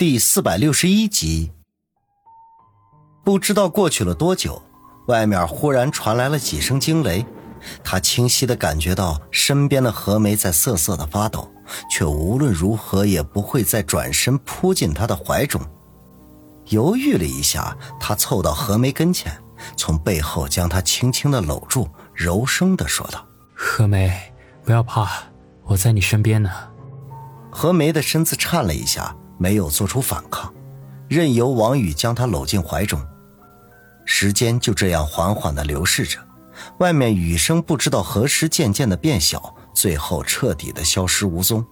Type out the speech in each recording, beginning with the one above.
第四百六十一集，不知道过去了多久，外面忽然传来了几声惊雷。他清晰的感觉到身边的何梅在瑟瑟的发抖，却无论如何也不会再转身扑进他的怀中。犹豫了一下，他凑到何梅跟前，从背后将她轻轻的搂住，柔声的说道：“何梅，不要怕，我在你身边呢。”何梅的身子颤了一下。没有做出反抗，任由王宇将她搂进怀中。时间就这样缓缓地流逝着，外面雨声不知道何时渐渐地变小，最后彻底的消失无踪。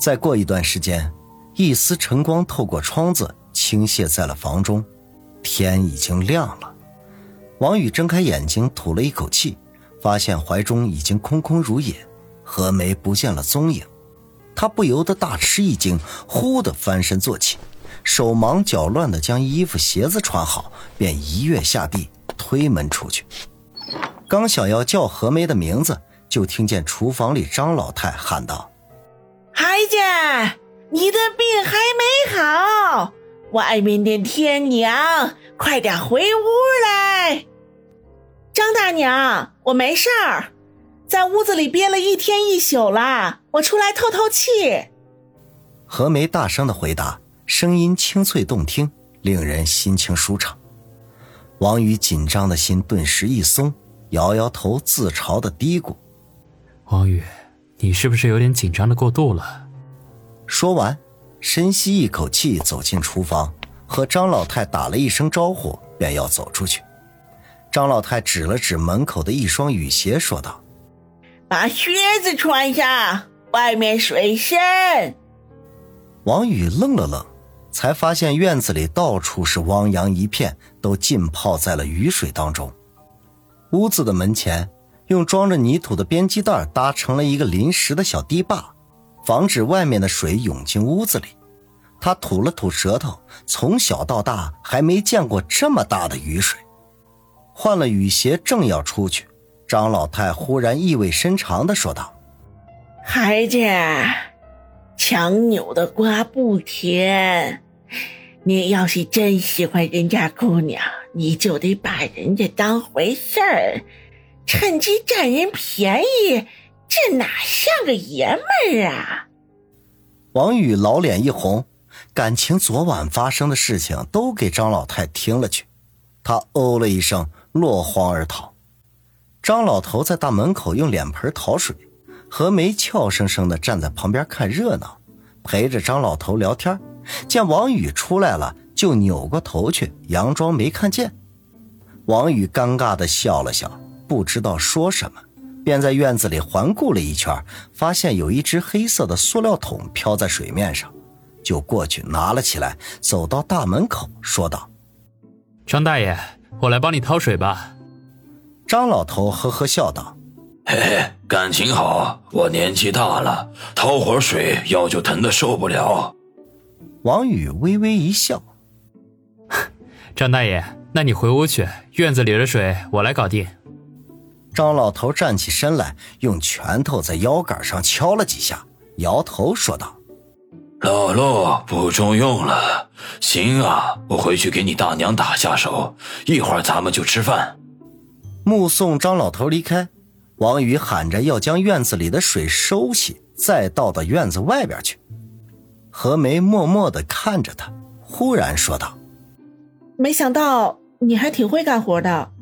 再过一段时间，一丝晨光透过窗子倾泻在了房中，天已经亮了。王宇睁开眼睛，吐了一口气，发现怀中已经空空如也，何梅不见了踪影。他不由得大吃一惊，忽地翻身坐起，手忙脚乱地将衣服鞋子穿好，便一跃下地，推门出去。刚想要叫何梅的名字，就听见厨房里张老太喊道：“孩子，你的病还没好，外面的天凉，快点回屋来。”张大娘，我没事儿。在屋子里憋了一天一宿啦，我出来透透气。何梅大声的回答，声音清脆动听，令人心情舒畅。王宇紧张的心顿时一松，摇摇头，自嘲的嘀咕：“王宇，你是不是有点紧张的过度了？”说完，深吸一口气，走进厨房，和张老太打了一声招呼，便要走出去。张老太指了指门口的一双雨鞋，说道。把靴子穿上，外面水深。王宇愣了愣，才发现院子里到处是汪洋一片，都浸泡在了雨水当中。屋子的门前用装着泥土的编织袋搭成了一个临时的小堤坝，防止外面的水涌进屋子里。他吐了吐舌头，从小到大还没见过这么大的雨水。换了雨鞋，正要出去。张老太忽然意味深长的说道：“孩子，强扭的瓜不甜。你要是真喜欢人家姑娘，你就得把人家当回事儿，趁机占人便宜，这哪像个爷们儿啊？”王宇老脸一红，感情昨晚发生的事情都给张老太听了去，他哦了一声，落荒而逃。张老头在大门口用脸盆讨水，何梅俏生生的站在旁边看热闹，陪着张老头聊天。见王宇出来了，就扭过头去，佯装没看见。王宇尴尬的笑了笑，不知道说什么，便在院子里环顾了一圈，发现有一只黑色的塑料桶漂在水面上，就过去拿了起来，走到大门口，说道：“张大爷，我来帮你掏水吧。”张老头呵呵笑道：“嘿嘿，感情好。我年纪大了，掏会儿水腰就疼得受不了。”王宇微微一笑：“ 张大爷，那你回屋去，院子里的水我来搞定。”张老头站起身来，用拳头在腰杆上敲了几下，摇头说道：“老陆不中用了。行啊，我回去给你大娘打下手，一会儿咱们就吃饭。”目送张老头离开，王宇喊着要将院子里的水收起，再倒到院子外边去。何梅默默的看着他，忽然说道：“没想到你还挺会干活的。”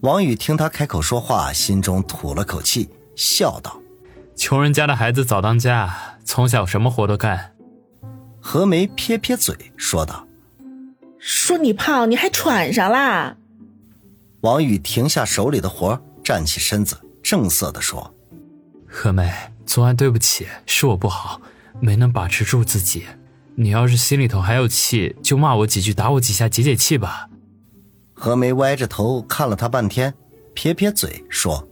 王宇听他开口说话，心中吐了口气，笑道：“穷人家的孩子早当家，从小什么活都干。”何梅撇撇嘴，说道：“说你胖，你还喘上啦？”王宇停下手里的活，站起身子，正色地说：“何梅，昨晚对不起，是我不好，没能把持住自己。你要是心里头还有气，就骂我几句，打我几下，解解气吧。”何梅歪着头看了他半天，撇撇嘴说：“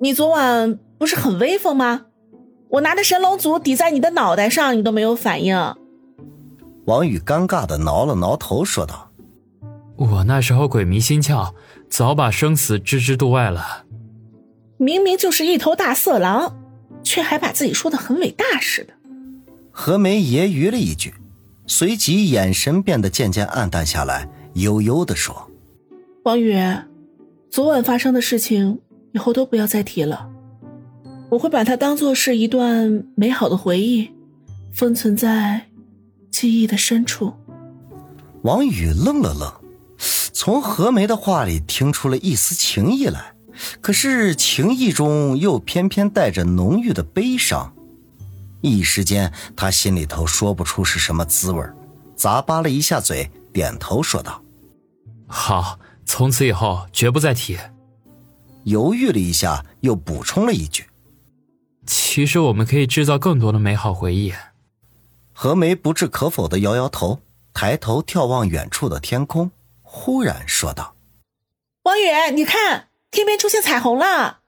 你昨晚不是很威风吗？我拿着神龙组抵在你的脑袋上，你都没有反应。”王宇尴尬的挠了挠头，说道。我那时候鬼迷心窍，早把生死置之度外了。明明就是一头大色狼，却还把自己说的很伟大似的。何梅揶揄了一句，随即眼神变得渐渐暗淡下来，悠悠的说：“王宇，昨晚发生的事情以后都不要再提了，我会把它当做是一段美好的回忆，封存在记忆的深处。”王宇愣了愣，从何梅的话里听出了一丝情意来，可是情意中又偏偏带着浓郁的悲伤。一时间，他心里头说不出是什么滋味咂巴了一下嘴，点头说道：“好，从此以后绝不再提。”犹豫了一下，又补充了一句：“其实我们可以制造更多的美好回忆。”何梅不置可否的摇摇头，抬头眺望远处的天空，忽然说道：“王宇，你看，天边出现彩虹了。”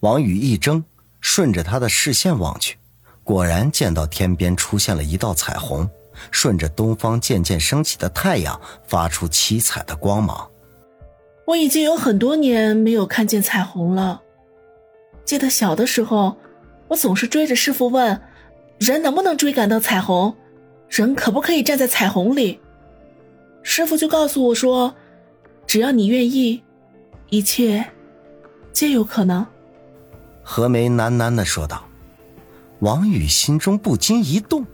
王宇一怔，顺着他的视线望去。果然见到天边出现了一道彩虹，顺着东方渐渐升起的太阳发出七彩的光芒。我已经有很多年没有看见彩虹了。记得小的时候，我总是追着师傅问：人能不能追赶到彩虹？人可不可以站在彩虹里？师傅就告诉我说：只要你愿意，一切皆有可能。何梅喃喃的说道。王宇心中不禁一动，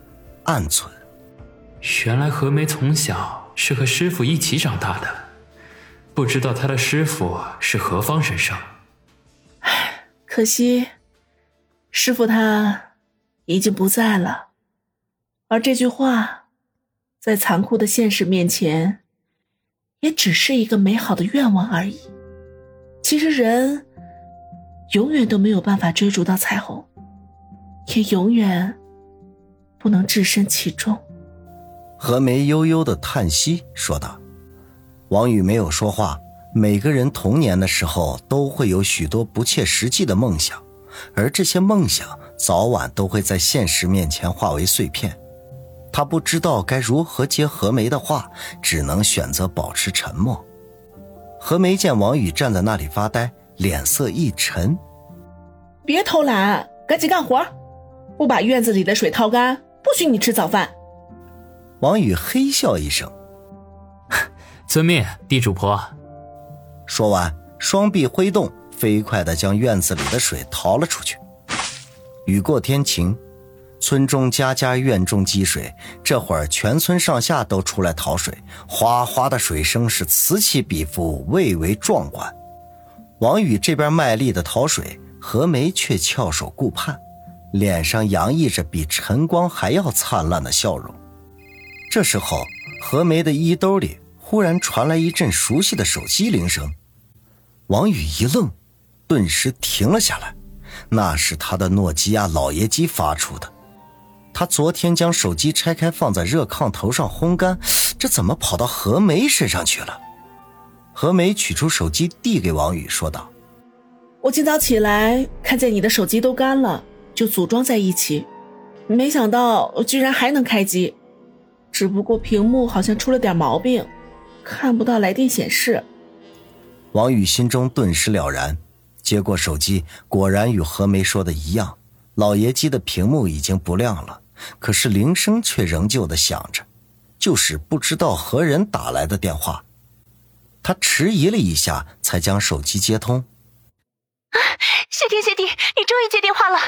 暗存：原来何梅从小是和师傅一起长大的，不知道他的师傅是何方神圣。唉，可惜，师傅他已经不在了。而这句话，在残酷的现实面前，也只是一个美好的愿望而已。其实，人永远都没有办法追逐到彩虹。也永远不能置身其中。何梅悠悠的叹息说道：“王宇没有说话。每个人童年的时候都会有许多不切实际的梦想，而这些梦想早晚都会在现实面前化为碎片。他不知道该如何接何梅的话，只能选择保持沉默。”何梅见王宇站在那里发呆，脸色一沉：“别偷懒，赶紧干活。”不把院子里的水掏干，不许你吃早饭。王宇嘿笑一声：“遵命，地主婆。”说完，双臂挥动，飞快的将院子里的水掏了出去。雨过天晴，村中家家院中积水，这会儿全村上下都出来讨水，哗哗的水声是此起彼伏，蔚为壮观。王宇这边卖力的讨水，何梅却翘首顾盼。脸上洋溢着比晨光还要灿烂的笑容。这时候，何梅的衣兜里忽然传来一阵熟悉的手机铃声。王宇一愣，顿时停了下来。那是他的诺基亚老爷机发出的。他昨天将手机拆开放在热炕头上烘干，这怎么跑到何梅身上去了？何梅取出手机递给王宇，说道：“我今早起来看见你的手机都干了。”就组装在一起，没想到居然还能开机，只不过屏幕好像出了点毛病，看不到来电显示。王宇心中顿时了然，接过手机，果然与何梅说的一样，老爷机的屏幕已经不亮了，可是铃声却仍旧的响着，就是不知道何人打来的电话。他迟疑了一下，才将手机接通。啊谢天谢地，你终于接电话了。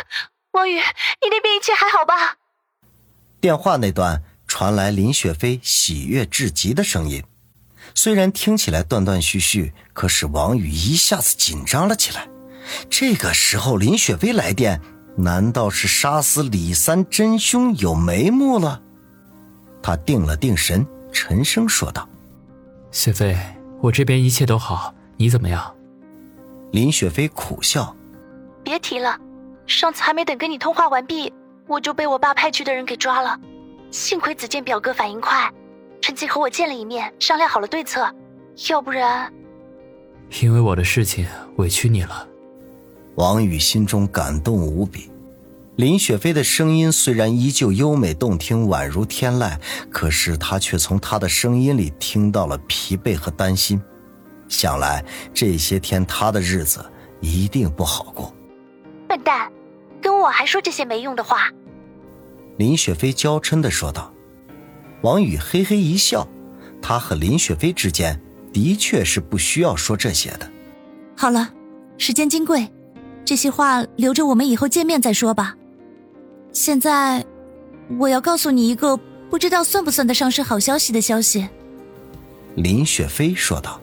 王宇，你那边一切还好吧？电话那端传来林雪飞喜悦至极的声音，虽然听起来断断续续，可是王宇一下子紧张了起来。这个时候林雪飞来电，难道是杀死李三真凶有眉目了？他定了定神，沉声说道：“雪飞，我这边一切都好，你怎么样？”林雪飞苦笑：“别提了。”上次还没等跟你通话完毕，我就被我爸派去的人给抓了。幸亏子健表哥反应快，趁机和我见了一面，商量好了对策。要不然，因为我的事情委屈你了。王宇心中感动无比。林雪飞的声音虽然依旧优美动听，宛如天籁，可是他却从她的声音里听到了疲惫和担心。想来这些天他的日子一定不好过。笨蛋！跟我还说这些没用的话。林雪飞娇嗔的说道。王宇嘿嘿一笑，他和林雪飞之间的确是不需要说这些的。好了，时间金贵，这些话留着我们以后见面再说吧。现在，我要告诉你一个不知道算不算得上是好消息的消息。林雪飞说道。